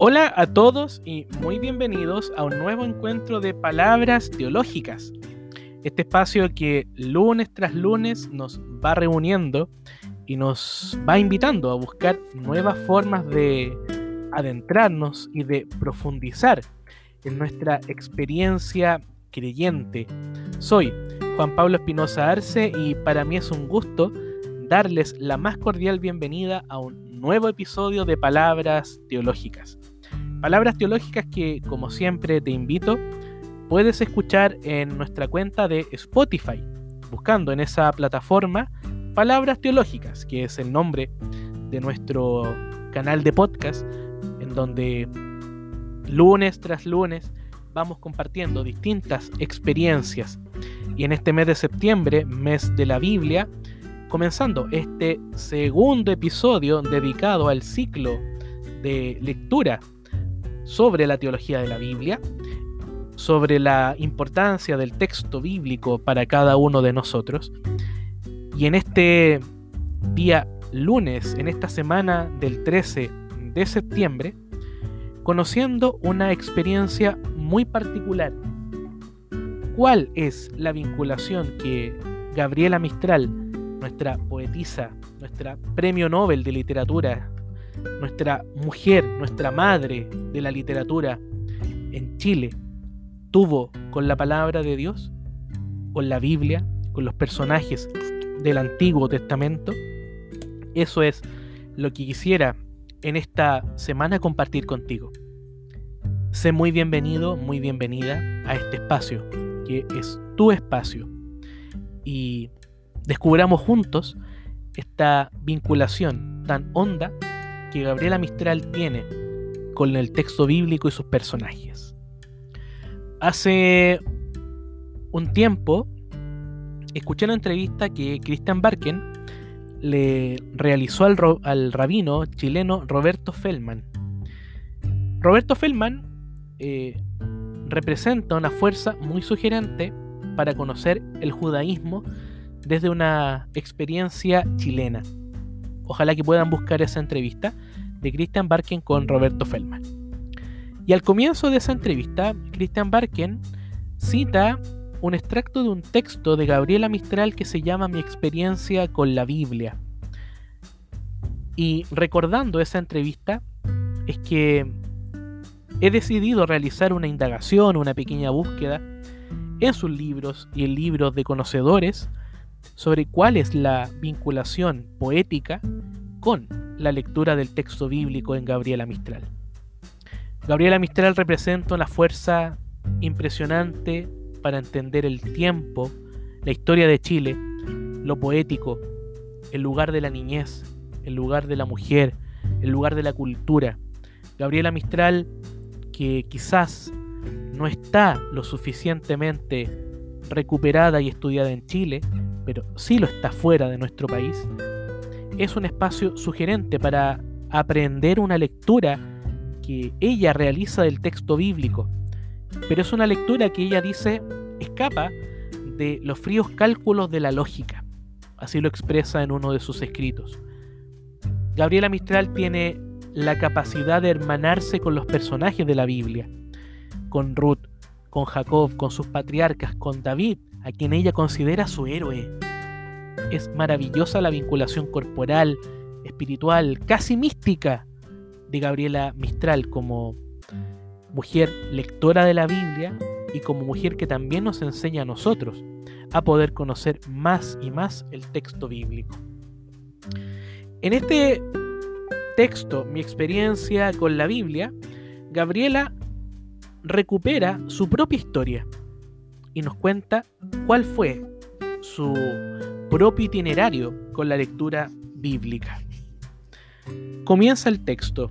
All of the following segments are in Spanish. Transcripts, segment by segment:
Hola a todos y muy bienvenidos a un nuevo encuentro de palabras teológicas. Este espacio que lunes tras lunes nos va reuniendo y nos va invitando a buscar nuevas formas de adentrarnos y de profundizar en nuestra experiencia creyente. Soy Juan Pablo Espinosa Arce y para mí es un gusto darles la más cordial bienvenida a un nuevo episodio de Palabras Teológicas. Palabras teológicas que, como siempre, te invito, puedes escuchar en nuestra cuenta de Spotify, buscando en esa plataforma Palabras Teológicas, que es el nombre de nuestro canal de podcast, en donde lunes tras lunes vamos compartiendo distintas experiencias. Y en este mes de septiembre, mes de la Biblia, comenzando este segundo episodio dedicado al ciclo de lectura sobre la teología de la Biblia, sobre la importancia del texto bíblico para cada uno de nosotros. Y en este día lunes, en esta semana del 13 de septiembre, conociendo una experiencia muy particular. ¿Cuál es la vinculación que Gabriela Mistral, nuestra poetisa, nuestra premio Nobel de literatura nuestra mujer, nuestra madre de la literatura en Chile tuvo con la palabra de Dios, con la Biblia, con los personajes del Antiguo Testamento. Eso es lo que quisiera en esta semana compartir contigo. Sé muy bienvenido, muy bienvenida a este espacio, que es tu espacio. Y descubramos juntos esta vinculación tan honda que Gabriela Mistral tiene con el texto bíblico y sus personajes. Hace un tiempo escuché una entrevista que Christian Barken le realizó al, rabino chileno Roberto Feldman. Roberto Feldman eh, representa una fuerza muy sugerente para conocer el judaísmo desde una experiencia chilena. Ojalá que puedan buscar esa entrevista de Christian Barken con Roberto Feldman. Y al comienzo de esa entrevista, Christian Barken cita un extracto de un texto de Gabriela Mistral que se llama Mi experiencia con la Biblia. Y recordando esa entrevista, es que he decidido realizar una indagación, una pequeña búsqueda en sus libros y en libros de conocedores sobre cuál es la vinculación poética con la lectura del texto bíblico en Gabriela Mistral. Gabriela Mistral representa una fuerza impresionante para entender el tiempo, la historia de Chile, lo poético, el lugar de la niñez, el lugar de la mujer, el lugar de la cultura. Gabriela Mistral, que quizás no está lo suficientemente recuperada y estudiada en Chile, pero sí lo está fuera de nuestro país, es un espacio sugerente para aprender una lectura que ella realiza del texto bíblico, pero es una lectura que ella dice escapa de los fríos cálculos de la lógica, así lo expresa en uno de sus escritos. Gabriela Mistral tiene la capacidad de hermanarse con los personajes de la Biblia, con Ruth, con Jacob, con sus patriarcas, con David, a quien ella considera su héroe. Es maravillosa la vinculación corporal, espiritual, casi mística de Gabriela Mistral como mujer lectora de la Biblia y como mujer que también nos enseña a nosotros a poder conocer más y más el texto bíblico. En este texto, mi experiencia con la Biblia, Gabriela recupera su propia historia y nos cuenta cuál fue su propio itinerario con la lectura bíblica. Comienza el texto.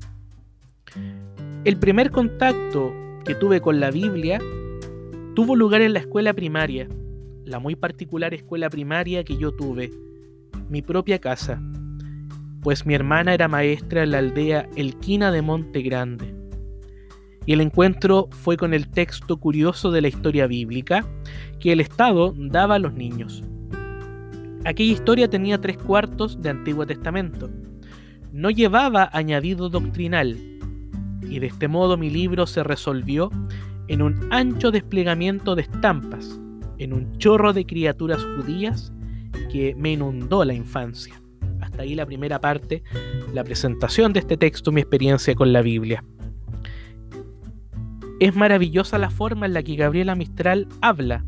El primer contacto que tuve con la Biblia tuvo lugar en la escuela primaria, la muy particular escuela primaria que yo tuve, mi propia casa, pues mi hermana era maestra en la aldea Elquina de Monte Grande y el encuentro fue con el texto curioso de la historia bíblica que el Estado daba a los niños. Aquella historia tenía tres cuartos de Antiguo Testamento. No llevaba añadido doctrinal. y de este modo mi libro se resolvió en un ancho desplegamiento de estampas, en un chorro de criaturas judías que me inundó la infancia. Hasta ahí la primera parte, la presentación de este texto, mi experiencia con la Biblia. Es maravillosa la forma en la que Gabriela Mistral habla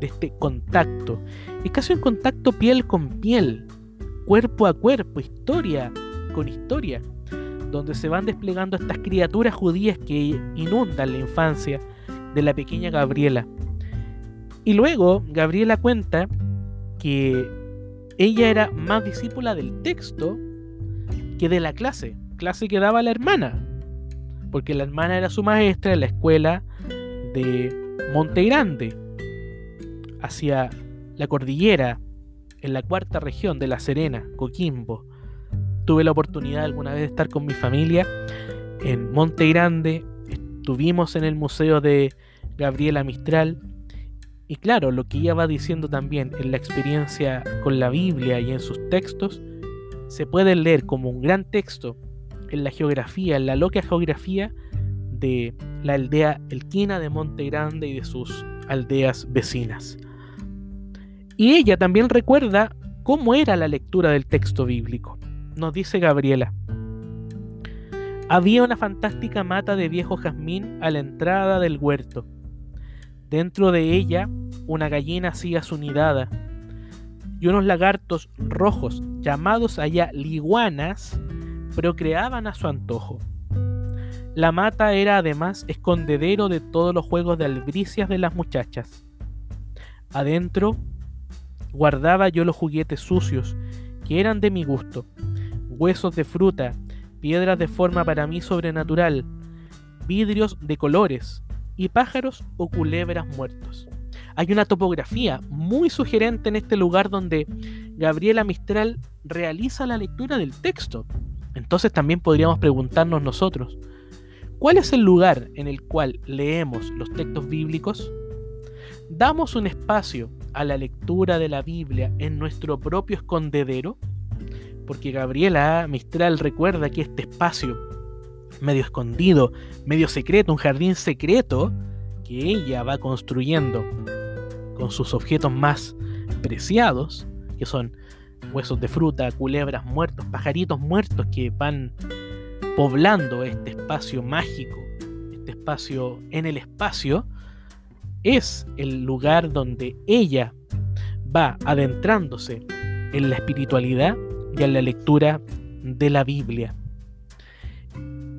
de este contacto. Es casi un contacto piel con piel, cuerpo a cuerpo, historia con historia, donde se van desplegando estas criaturas judías que inundan la infancia de la pequeña Gabriela. Y luego Gabriela cuenta que ella era más discípula del texto que de la clase, clase que daba la hermana, porque la hermana era su maestra en la escuela de Monte Grande, hacia la cordillera, en la cuarta región de La Serena, Coquimbo. Tuve la oportunidad alguna vez de estar con mi familia en Monte Grande, estuvimos en el museo de Gabriela Mistral, y claro, lo que ella va diciendo también en la experiencia con la Biblia y en sus textos, se puede leer como un gran texto en la geografía, en la loca geografía de la aldea Elquina de Monte Grande y de sus aldeas vecinas. Y ella también recuerda cómo era la lectura del texto bíblico. Nos dice Gabriela. Había una fantástica mata de viejo jazmín a la entrada del huerto. Dentro de ella, una gallina hacía su nidada y unos lagartos rojos, llamados allá liguanas, procreaban a su antojo. La mata era además escondedero de todos los juegos de albricias de las muchachas. Adentro guardaba yo los juguetes sucios, que eran de mi gusto, huesos de fruta, piedras de forma para mí sobrenatural, vidrios de colores y pájaros o culebras muertos. Hay una topografía muy sugerente en este lugar donde Gabriela Mistral realiza la lectura del texto. Entonces también podríamos preguntarnos nosotros, ¿cuál es el lugar en el cual leemos los textos bíblicos? ¿Damos un espacio a la lectura de la Biblia en nuestro propio escondedero? Porque Gabriela Mistral recuerda que este espacio, medio escondido, medio secreto, un jardín secreto, que ella va construyendo con sus objetos más preciados, que son huesos de fruta, culebras muertos, pajaritos muertos que van poblando este espacio mágico, este espacio en el espacio, es el lugar donde ella va adentrándose en la espiritualidad y en la lectura de la Biblia.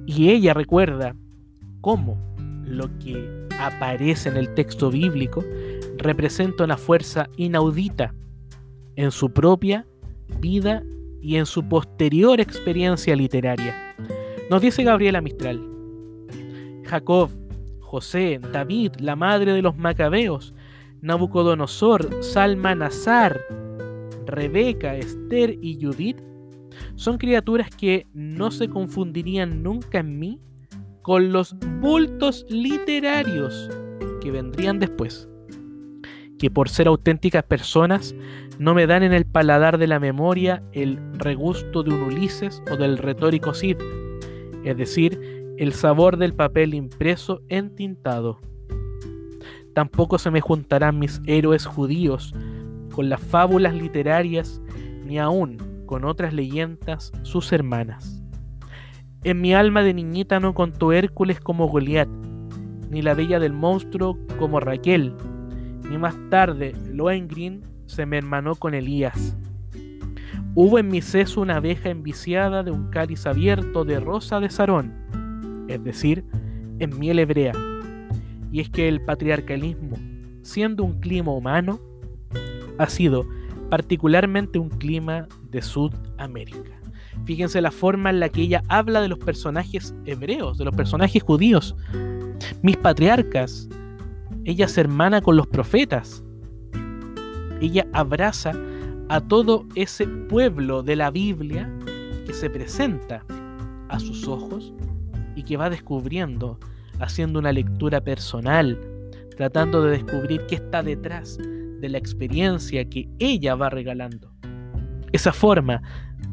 Y ella recuerda cómo lo que aparece en el texto bíblico representa una fuerza inaudita en su propia vida y en su posterior experiencia literaria. Nos dice Gabriela Mistral, Jacob, José, David, la madre de los macabeos, Nabucodonosor, Salmanazar, Rebeca, Esther y Judith son criaturas que no se confundirían nunca en mí con los bultos literarios que vendrían después que por ser auténticas personas no me dan en el paladar de la memoria el regusto de un Ulises o del retórico Cid, es decir, el sabor del papel impreso entintado. Tampoco se me juntarán mis héroes judíos con las fábulas literarias, ni aún con otras leyendas sus hermanas. En mi alma de niñita no contó Hércules como Goliat, ni la bella del monstruo como Raquel, ni más tarde Lohengrin se me hermanó con Elías. Hubo en mi seso una abeja enviciada de un cáliz abierto de rosa de Sarón, es decir, en miel hebrea. Y es que el patriarcalismo, siendo un clima humano, ha sido particularmente un clima de Sudamérica. Fíjense la forma en la que ella habla de los personajes hebreos, de los personajes judíos. Mis patriarcas ella se hermana con los profetas. Ella abraza a todo ese pueblo de la Biblia que se presenta a sus ojos y que va descubriendo, haciendo una lectura personal, tratando de descubrir qué está detrás de la experiencia que ella va regalando. Esa forma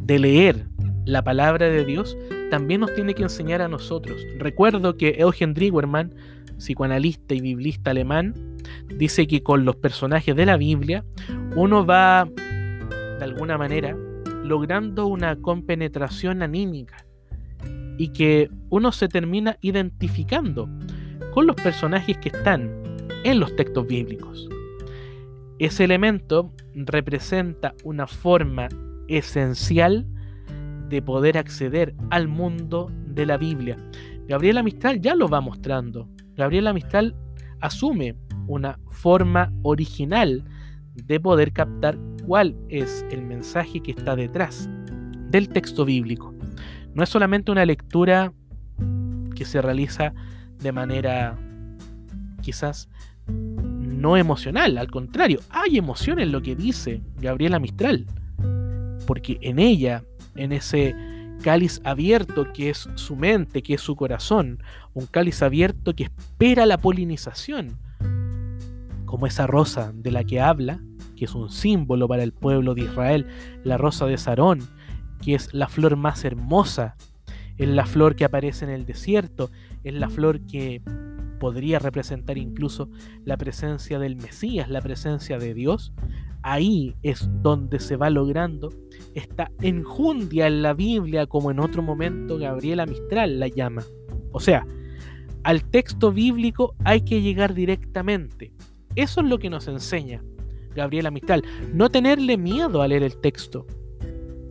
de leer la palabra de Dios también nos tiene que enseñar a nosotros. Recuerdo que Eugen Driewerman, psicoanalista y biblista alemán, dice que con los personajes de la Biblia uno va, de alguna manera, logrando una compenetración anímica y que uno se termina identificando con los personajes que están en los textos bíblicos. Ese elemento representa una forma esencial de poder acceder al mundo de la Biblia. Gabriela Mistral ya lo va mostrando. Gabriela Mistral asume una forma original de poder captar cuál es el mensaje que está detrás del texto bíblico. No es solamente una lectura que se realiza de manera quizás no emocional, al contrario, hay emoción en lo que dice Gabriela Mistral, porque en ella, en ese cáliz abierto que es su mente, que es su corazón, un cáliz abierto que espera la polinización, como esa rosa de la que habla, que es un símbolo para el pueblo de Israel, la rosa de Sarón, que es la flor más hermosa, es la flor que aparece en el desierto, es la flor que podría representar incluso la presencia del Mesías, la presencia de Dios, ahí es donde se va logrando esta enjundia en la Biblia, como en otro momento Gabriela Mistral la llama. O sea, al texto bíblico hay que llegar directamente. Eso es lo que nos enseña Gabriela Mistral. No tenerle miedo a leer el texto,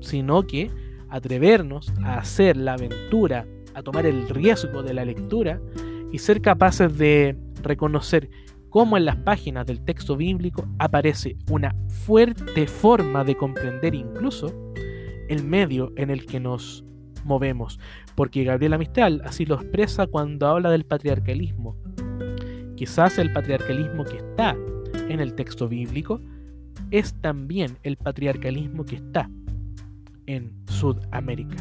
sino que atrevernos a hacer la aventura, a tomar el riesgo de la lectura y ser capaces de reconocer cómo en las páginas del texto bíblico aparece una fuerte forma de comprender incluso el medio en el que nos movemos. Porque Gabriela Mistral así lo expresa cuando habla del patriarcalismo. Quizás el patriarcalismo que está en el texto bíblico es también el patriarcalismo que está en Sudamérica.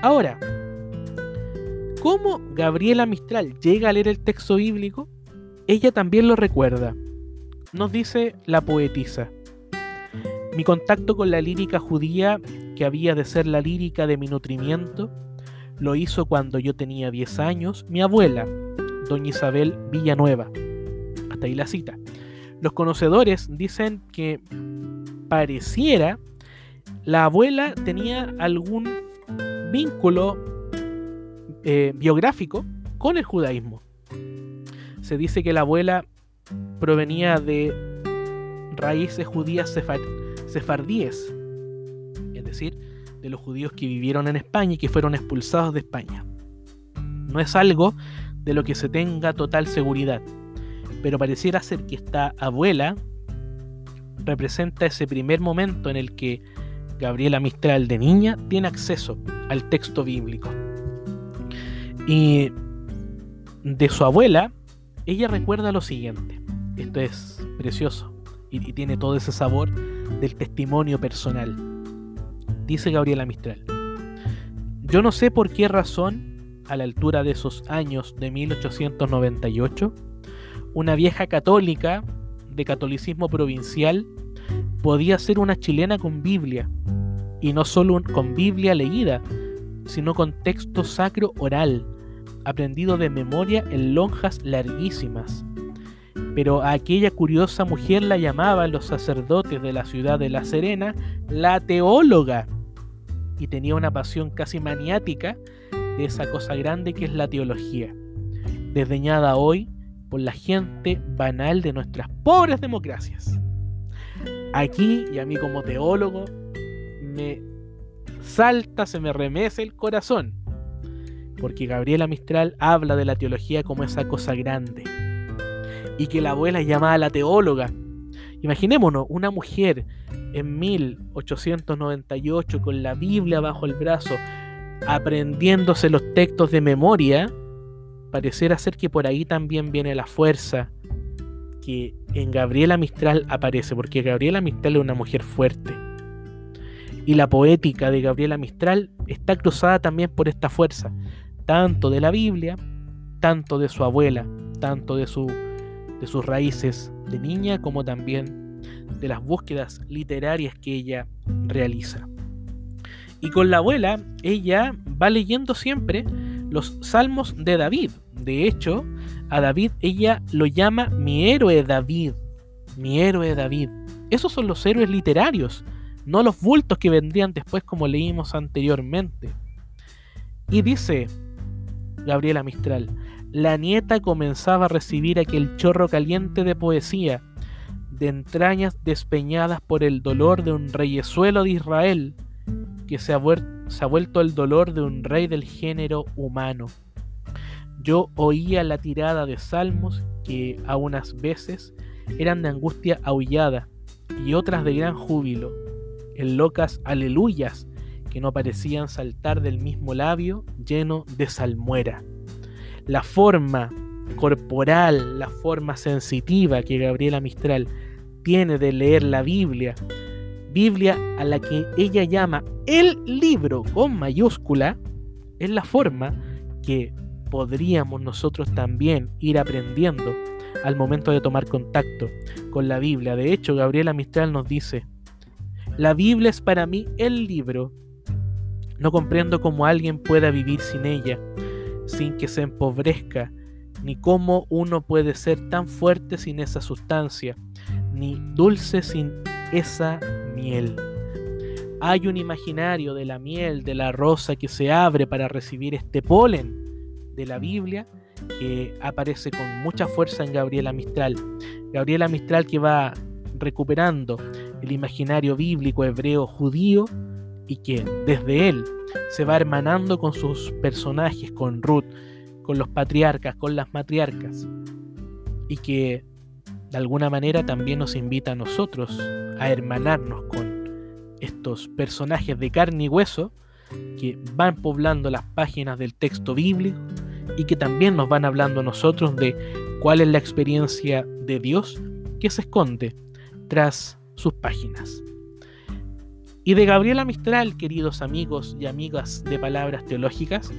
Ahora, ¿cómo Gabriela Mistral llega a leer el texto bíblico? Ella también lo recuerda. Nos dice la poetisa. Mi contacto con la lírica judía, que había de ser la lírica de mi nutrimiento, lo hizo cuando yo tenía 10 años mi abuela, doña Isabel Villanueva. Hasta ahí la cita. Los conocedores dicen que pareciera la abuela tenía algún vínculo eh, biográfico con el judaísmo. Se dice que la abuela provenía de raíces judías sefardíes, es decir, de los judíos que vivieron en España y que fueron expulsados de España. No es algo de lo que se tenga total seguridad, pero pareciera ser que esta abuela representa ese primer momento en el que Gabriela Mistral de niña tiene acceso al texto bíblico. Y de su abuela, ella recuerda lo siguiente. Esto es precioso y, y tiene todo ese sabor del testimonio personal. Dice Gabriela Mistral. Yo no sé por qué razón, a la altura de esos años de 1898, una vieja católica de catolicismo provincial podía ser una chilena con Biblia, y no solo con Biblia leída, sino con texto sacro oral, aprendido de memoria en lonjas larguísimas. Pero aquella curiosa mujer la llamaban los sacerdotes de la ciudad de La Serena la teóloga, y tenía una pasión casi maniática de esa cosa grande que es la teología, desdeñada hoy por la gente banal de nuestras pobres democracias. Aquí, y a mí como teólogo, me salta, se me remece el corazón. Porque Gabriela Mistral habla de la teología como esa cosa grande. Y que la abuela es llamada la teóloga. Imaginémonos, una mujer en 1898 con la Biblia bajo el brazo, aprendiéndose los textos de memoria, pareciera ser que por ahí también viene la fuerza que en Gabriela Mistral aparece, porque Gabriela Mistral es una mujer fuerte. Y la poética de Gabriela Mistral está cruzada también por esta fuerza, tanto de la Biblia, tanto de su abuela, tanto de, su, de sus raíces de niña, como también de las búsquedas literarias que ella realiza. Y con la abuela, ella va leyendo siempre los salmos de David. De hecho, a David ella lo llama mi héroe David. Mi héroe David. Esos son los héroes literarios, no los bultos que vendrían después como leímos anteriormente. Y dice Gabriela Mistral, la nieta comenzaba a recibir aquel chorro caliente de poesía, de entrañas despeñadas por el dolor de un reyesuelo de Israel, que se ha, se ha vuelto el dolor de un rey del género humano. Yo oía la tirada de salmos que a unas veces eran de angustia aullada y otras de gran júbilo, en locas aleluyas que no parecían saltar del mismo labio lleno de salmuera. La forma corporal, la forma sensitiva que Gabriela Mistral tiene de leer la Biblia, Biblia a la que ella llama el libro con mayúscula, es la forma que podríamos nosotros también ir aprendiendo al momento de tomar contacto con la Biblia. De hecho, Gabriela Mistral nos dice, la Biblia es para mí el libro. No comprendo cómo alguien pueda vivir sin ella, sin que se empobrezca, ni cómo uno puede ser tan fuerte sin esa sustancia, ni dulce sin esa miel. Hay un imaginario de la miel, de la rosa que se abre para recibir este polen de la Biblia que aparece con mucha fuerza en Gabriela Mistral. Gabriela Mistral que va recuperando el imaginario bíblico hebreo judío y que desde él se va hermanando con sus personajes, con Ruth, con los patriarcas, con las matriarcas, y que de alguna manera también nos invita a nosotros a hermanarnos con estos personajes de carne y hueso que van poblando las páginas del texto bíblico y que también nos van hablando a nosotros de cuál es la experiencia de Dios que se esconde tras sus páginas. Y de Gabriela Mistral, queridos amigos y amigas de palabras teológicas,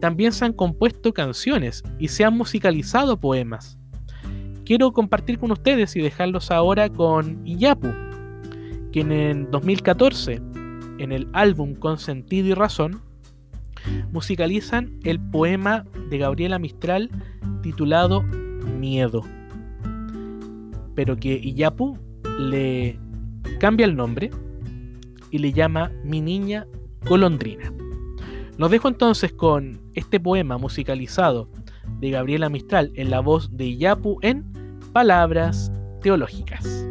también se han compuesto canciones y se han musicalizado poemas. Quiero compartir con ustedes y dejarlos ahora con Iyapu, que en 2014, en el álbum Con Sentido y Razón, musicalizan el poema de Gabriela Mistral titulado Miedo. Pero que Iyapu le cambia el nombre y le llama Mi Niña Golondrina. Los dejo entonces con este poema musicalizado de Gabriela Mistral en la voz de Iyapu en Palabras Teológicas.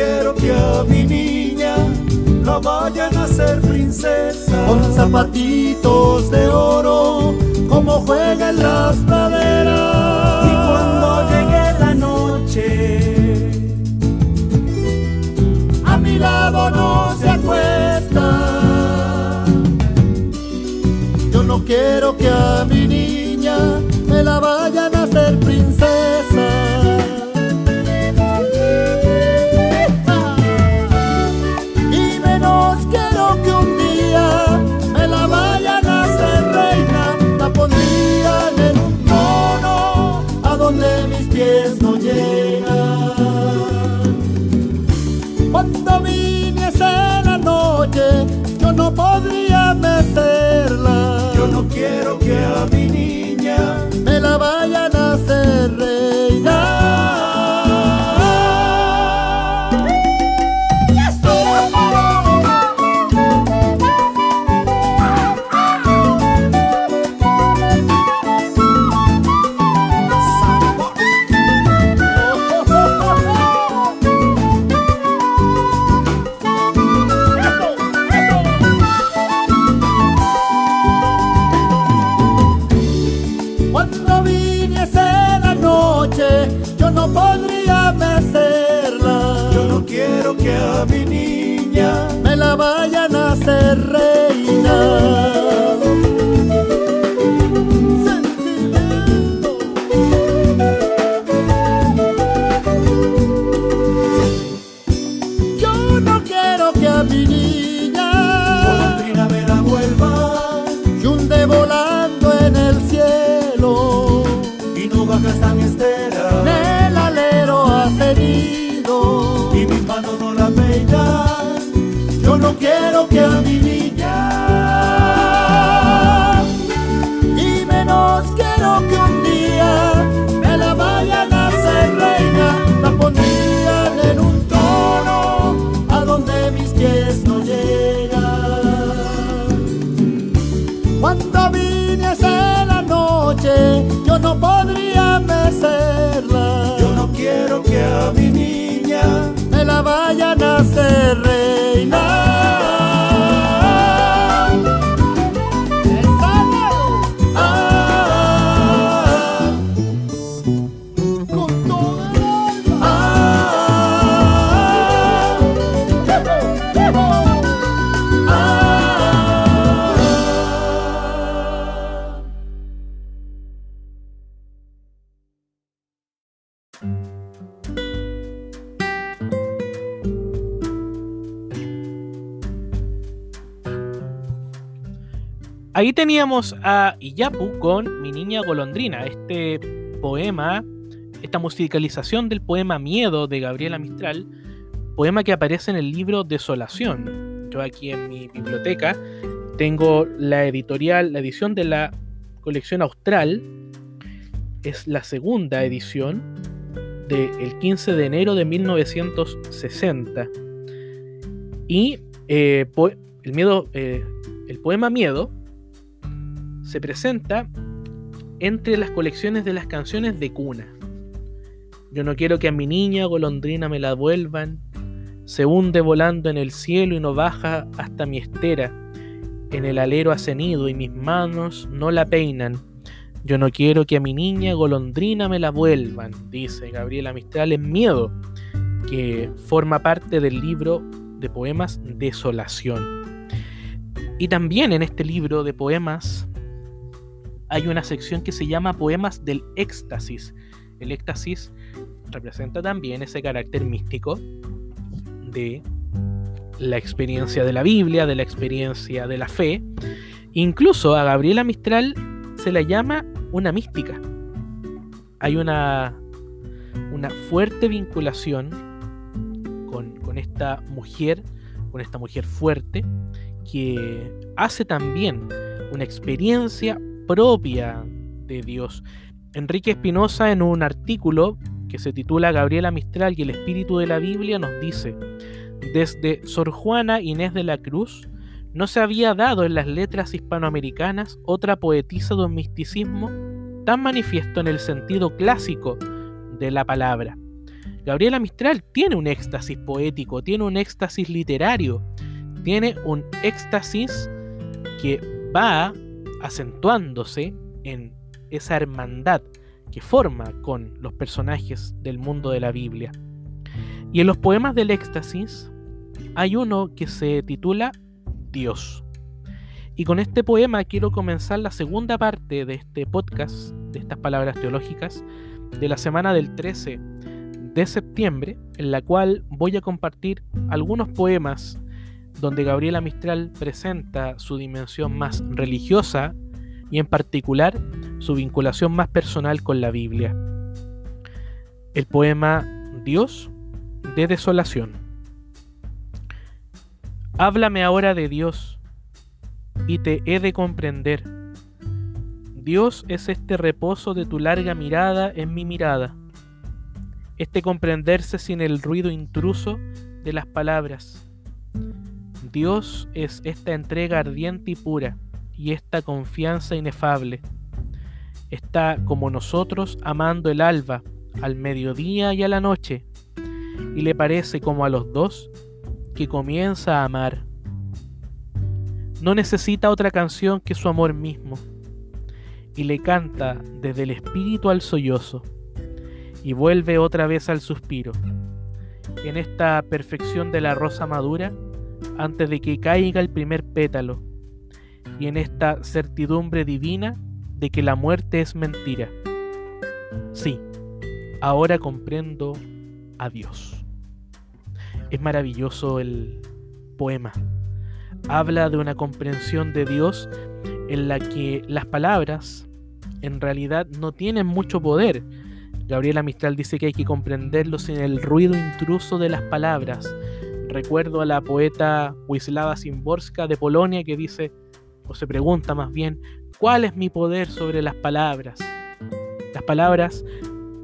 Quiero que a mi niña la vayan a hacer princesa con zapatitos de oro como juega las praderas. Y cuando llegue la noche a mi lado no se Yo no quiero que a mi niña me la vayan podría mecerla. Yo no quiero que a mi niña me la vayan hacer Ahí teníamos a Iyapu con Mi Niña Golondrina, este poema, esta musicalización del poema Miedo de Gabriela Mistral, poema que aparece en el libro Desolación. Yo aquí en mi biblioteca tengo la editorial, la edición de la colección Austral, es la segunda edición del 15 de enero de 1960. Y eh, el, miedo, eh, el poema Miedo se presenta entre las colecciones de las canciones de cuna. Yo no quiero que a mi niña golondrina me la vuelvan. Se hunde volando en el cielo y no baja hasta mi estera. En el alero ha cenido y mis manos no la peinan. Yo no quiero que a mi niña golondrina me la vuelvan, dice Gabriela Mistral en Miedo, que forma parte del libro de poemas Desolación. Y también en este libro de poemas hay una sección que se llama Poemas del Éxtasis. El éxtasis representa también ese carácter místico de la experiencia de la Biblia, de la experiencia de la fe. Incluso a Gabriela Mistral se la llama una mística. Hay una, una fuerte vinculación con, con esta mujer, con esta mujer fuerte, que hace también una experiencia propia de Dios. Enrique Espinosa en un artículo que se titula Gabriela Mistral y el espíritu de la Biblia nos dice, desde Sor Juana Inés de la Cruz no se había dado en las letras hispanoamericanas otra poetisa de un misticismo tan manifiesto en el sentido clásico de la palabra. Gabriela Mistral tiene un éxtasis poético, tiene un éxtasis literario, tiene un éxtasis que va acentuándose en esa hermandad que forma con los personajes del mundo de la Biblia. Y en los poemas del éxtasis hay uno que se titula Dios. Y con este poema quiero comenzar la segunda parte de este podcast, de estas palabras teológicas, de la semana del 13 de septiembre, en la cual voy a compartir algunos poemas donde Gabriela Mistral presenta su dimensión más religiosa y en particular su vinculación más personal con la Biblia. El poema Dios de desolación. Háblame ahora de Dios y te he de comprender. Dios es este reposo de tu larga mirada en mi mirada, este comprenderse sin el ruido intruso de las palabras. Dios es esta entrega ardiente y pura y esta confianza inefable. Está como nosotros amando el alba, al mediodía y a la noche, y le parece como a los dos que comienza a amar. No necesita otra canción que su amor mismo, y le canta desde el espíritu al sollozo, y vuelve otra vez al suspiro. En esta perfección de la rosa madura, antes de que caiga el primer pétalo, y en esta certidumbre divina de que la muerte es mentira. Sí, ahora comprendo a Dios. Es maravilloso el poema. Habla de una comprensión de Dios en la que las palabras en realidad no tienen mucho poder. Gabriela Mistral dice que hay que comprenderlo sin el ruido intruso de las palabras. Recuerdo a la poeta Wisława Szymborska de Polonia que dice, o se pregunta más bien, ¿cuál es mi poder sobre las palabras? Las palabras,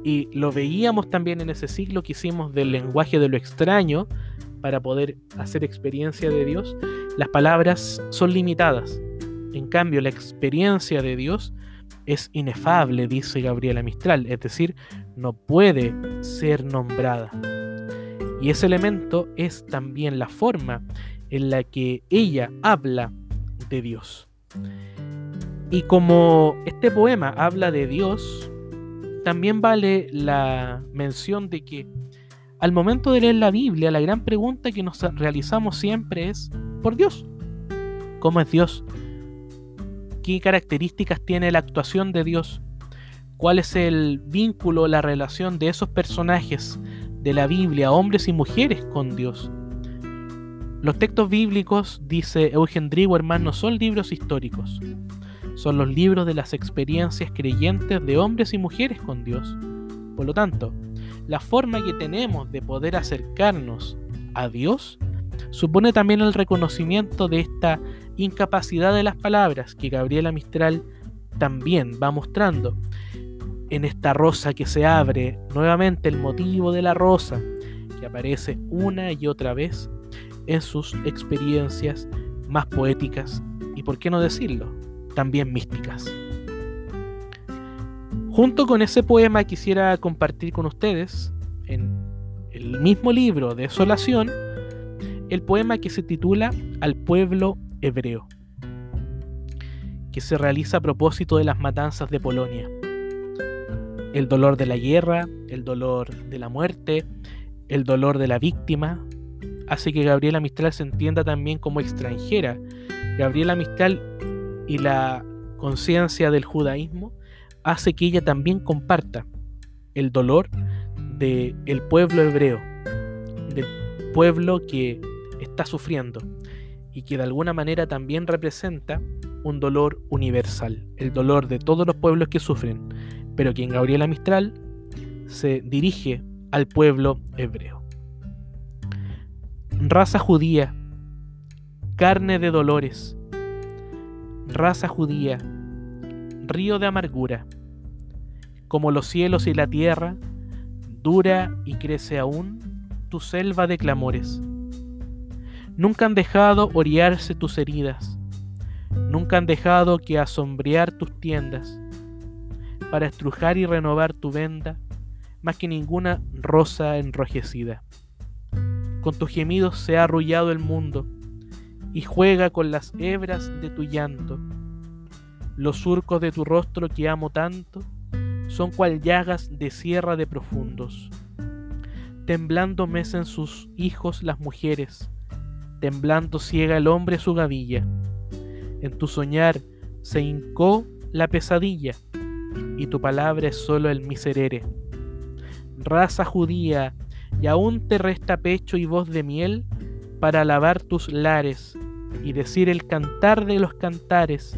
y lo veíamos también en ese ciclo que hicimos del lenguaje de lo extraño para poder hacer experiencia de Dios, las palabras son limitadas. En cambio, la experiencia de Dios es inefable, dice Gabriela Mistral, es decir, no puede ser nombrada. Y ese elemento es también la forma en la que ella habla de Dios. Y como este poema habla de Dios, también vale la mención de que al momento de leer la Biblia, la gran pregunta que nos realizamos siempre es, ¿por Dios? ¿Cómo es Dios? qué características tiene la actuación de Dios, cuál es el vínculo, la relación de esos personajes de la Biblia, hombres y mujeres, con Dios. Los textos bíblicos, dice Eugen Drieberman, no son libros históricos, son los libros de las experiencias creyentes de hombres y mujeres con Dios. Por lo tanto, la forma que tenemos de poder acercarnos a Dios supone también el reconocimiento de esta incapacidad de las palabras que Gabriela Mistral también va mostrando. En esta rosa que se abre, nuevamente el motivo de la rosa, que aparece una y otra vez en sus experiencias más poéticas y, por qué no decirlo, también místicas. Junto con ese poema quisiera compartir con ustedes, en el mismo libro de Desolación, el poema que se titula Al pueblo hebreo, que se realiza a propósito de las matanzas de Polonia. El dolor de la guerra, el dolor de la muerte, el dolor de la víctima, hace que Gabriela Mistral se entienda también como extranjera. Gabriela Mistral y la conciencia del judaísmo hace que ella también comparta el dolor del el pueblo hebreo, del pueblo que está sufriendo y que de alguna manera también representa un dolor universal, el dolor de todos los pueblos que sufren, pero que en Gabriela Mistral se dirige al pueblo hebreo. Raza judía, carne de dolores, raza judía, río de amargura, como los cielos y la tierra, dura y crece aún tu selva de clamores. Nunca han dejado orearse tus heridas, nunca han dejado que asombrear tus tiendas, para estrujar y renovar tu venda, más que ninguna rosa enrojecida. Con tus gemidos se ha arrullado el mundo, y juega con las hebras de tu llanto. Los surcos de tu rostro que amo tanto son cual llagas de sierra de profundos. Temblando mecen sus hijos las mujeres, temblando ciega el hombre su gavilla. En tu soñar se hincó la pesadilla, y tu palabra es solo el miserere. Raza judía, y aún te resta pecho y voz de miel para alabar tus lares y decir el cantar de los cantares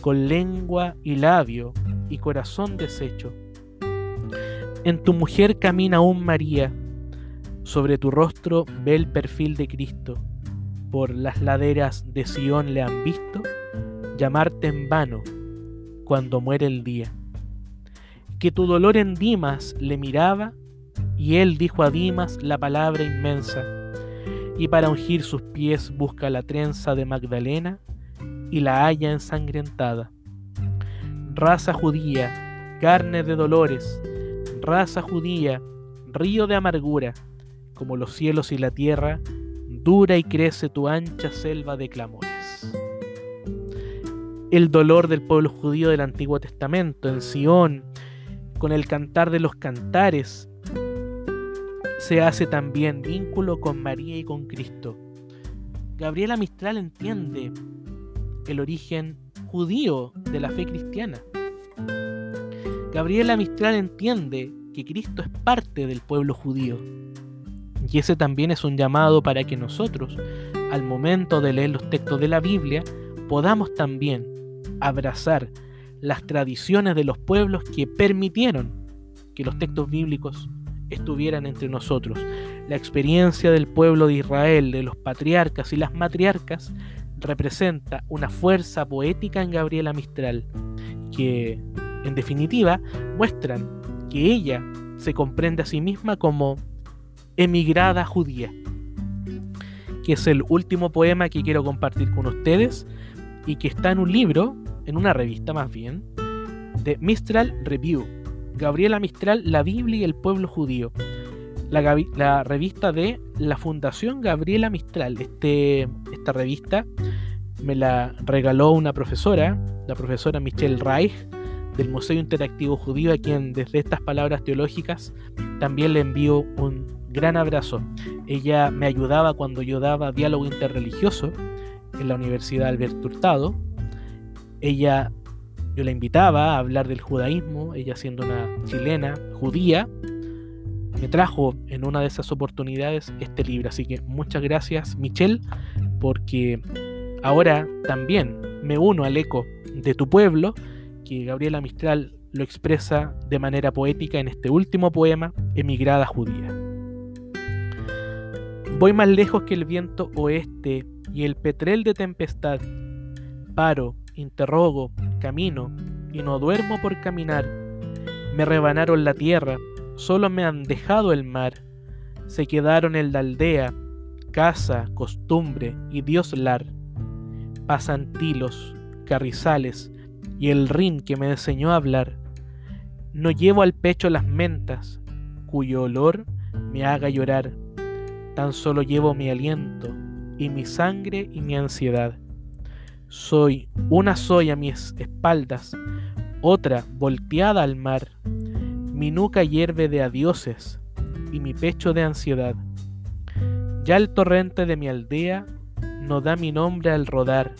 con lengua y labio y corazón deshecho. En tu mujer camina aún María, sobre tu rostro ve el perfil de Cristo por las laderas de Sión le han visto, llamarte en vano cuando muere el día. Que tu dolor en Dimas le miraba, y él dijo a Dimas la palabra inmensa, y para ungir sus pies busca la trenza de Magdalena y la halla ensangrentada. Raza judía, carne de dolores, raza judía, río de amargura, como los cielos y la tierra, dura y crece tu ancha selva de clamores. El dolor del pueblo judío del Antiguo Testamento en Sión, con el cantar de los cantares, se hace también vínculo con María y con Cristo. Gabriela Mistral entiende el origen judío de la fe cristiana. Gabriela Mistral entiende que Cristo es parte del pueblo judío. Y ese también es un llamado para que nosotros, al momento de leer los textos de la Biblia, podamos también abrazar las tradiciones de los pueblos que permitieron que los textos bíblicos estuvieran entre nosotros. La experiencia del pueblo de Israel, de los patriarcas y las matriarcas, representa una fuerza poética en Gabriela Mistral, que en definitiva muestran que ella se comprende a sí misma como emigrada judía, que es el último poema que quiero compartir con ustedes y que está en un libro, en una revista más bien, de Mistral Review, Gabriela Mistral, La Biblia y el pueblo judío. La, revista de la Fundación Gabriela Mistral. Este, esta revista me la regaló una profesora, la profesora Michelle Reich, del Museo Interactivo Judío, a quien desde estas palabras teológicas también le envío un gran abrazo. Ella me ayudaba cuando yo daba diálogo interreligioso en la Universidad Alberto Hurtado. Ella yo la invitaba a hablar del judaísmo, ella siendo una chilena judía, me trajo en una de esas oportunidades este libro. Así que muchas gracias Michelle, porque ahora también me uno al eco de tu pueblo, que Gabriela Mistral lo expresa de manera poética en este último poema, Emigrada Judía. Voy más lejos que el viento oeste y el petrel de tempestad. Paro, interrogo, camino, y no duermo por caminar. Me rebanaron la tierra, solo me han dejado el mar. Se quedaron en la aldea, casa, costumbre y Dios lar. Pasan tilos, carrizales y el rin que me enseñó a hablar. No llevo al pecho las mentas, cuyo olor me haga llorar. Tan solo llevo mi aliento y mi sangre y mi ansiedad. Soy una soy a mis espaldas, otra volteada al mar. Mi nuca hierve de adioses y mi pecho de ansiedad. Ya el torrente de mi aldea no da mi nombre al rodar,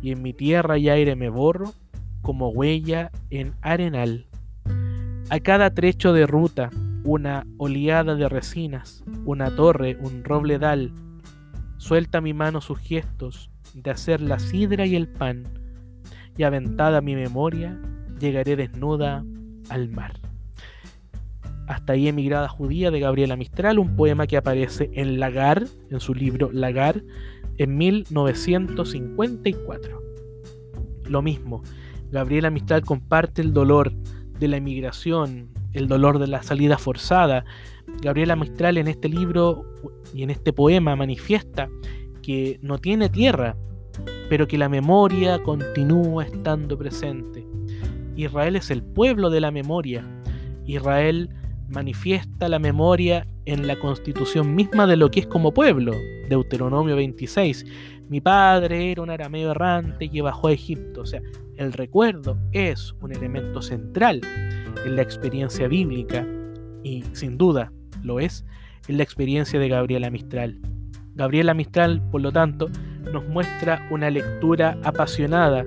y en mi tierra y aire me borro como huella en arenal. A cada trecho de ruta, una oleada de resinas, una torre, un robledal, suelta mi mano sus gestos, de hacer la sidra y el pan, y aventada mi memoria, llegaré desnuda al mar. Hasta ahí Emigrada Judía de Gabriela Mistral, un poema que aparece en Lagar, en su libro Lagar, en 1954. Lo mismo, Gabriela Mistral comparte el dolor de la emigración, el dolor de la salida forzada. Gabriela Mistral en este libro y en este poema manifiesta que no tiene tierra, pero que la memoria continúa estando presente. Israel es el pueblo de la memoria. Israel manifiesta la memoria en la constitución misma de lo que es como pueblo. Deuteronomio 26. Mi padre era un arameo errante que bajó a Egipto. O sea, el recuerdo es un elemento central en la experiencia bíblica y sin duda lo es en la experiencia de Gabriela Mistral. Gabriela Mistral, por lo tanto, nos muestra una lectura apasionada,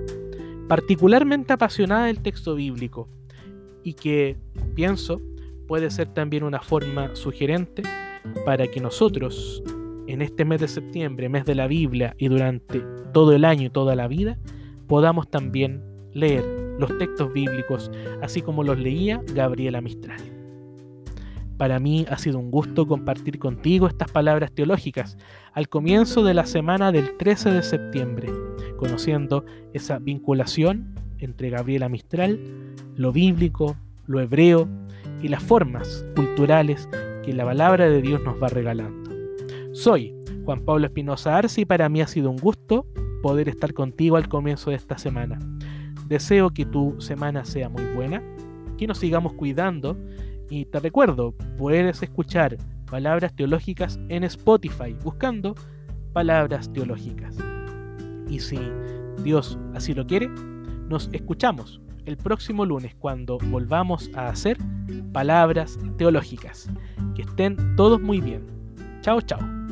particularmente apasionada del texto bíblico, y que, pienso, puede ser también una forma sugerente para que nosotros, en este mes de septiembre, mes de la Biblia, y durante todo el año y toda la vida, podamos también leer los textos bíblicos, así como los leía Gabriela Mistral. Para mí ha sido un gusto compartir contigo estas palabras teológicas al comienzo de la semana del 13 de septiembre, conociendo esa vinculación entre Gabriela Mistral, lo bíblico, lo hebreo y las formas culturales que la palabra de Dios nos va regalando. Soy Juan Pablo Espinosa Arce y para mí ha sido un gusto poder estar contigo al comienzo de esta semana. Deseo que tu semana sea muy buena, que nos sigamos cuidando y te recuerdo, puedes escuchar palabras teológicas en Spotify buscando palabras teológicas. Y si Dios así lo quiere, nos escuchamos el próximo lunes cuando volvamos a hacer palabras teológicas. Que estén todos muy bien. Chao, chao.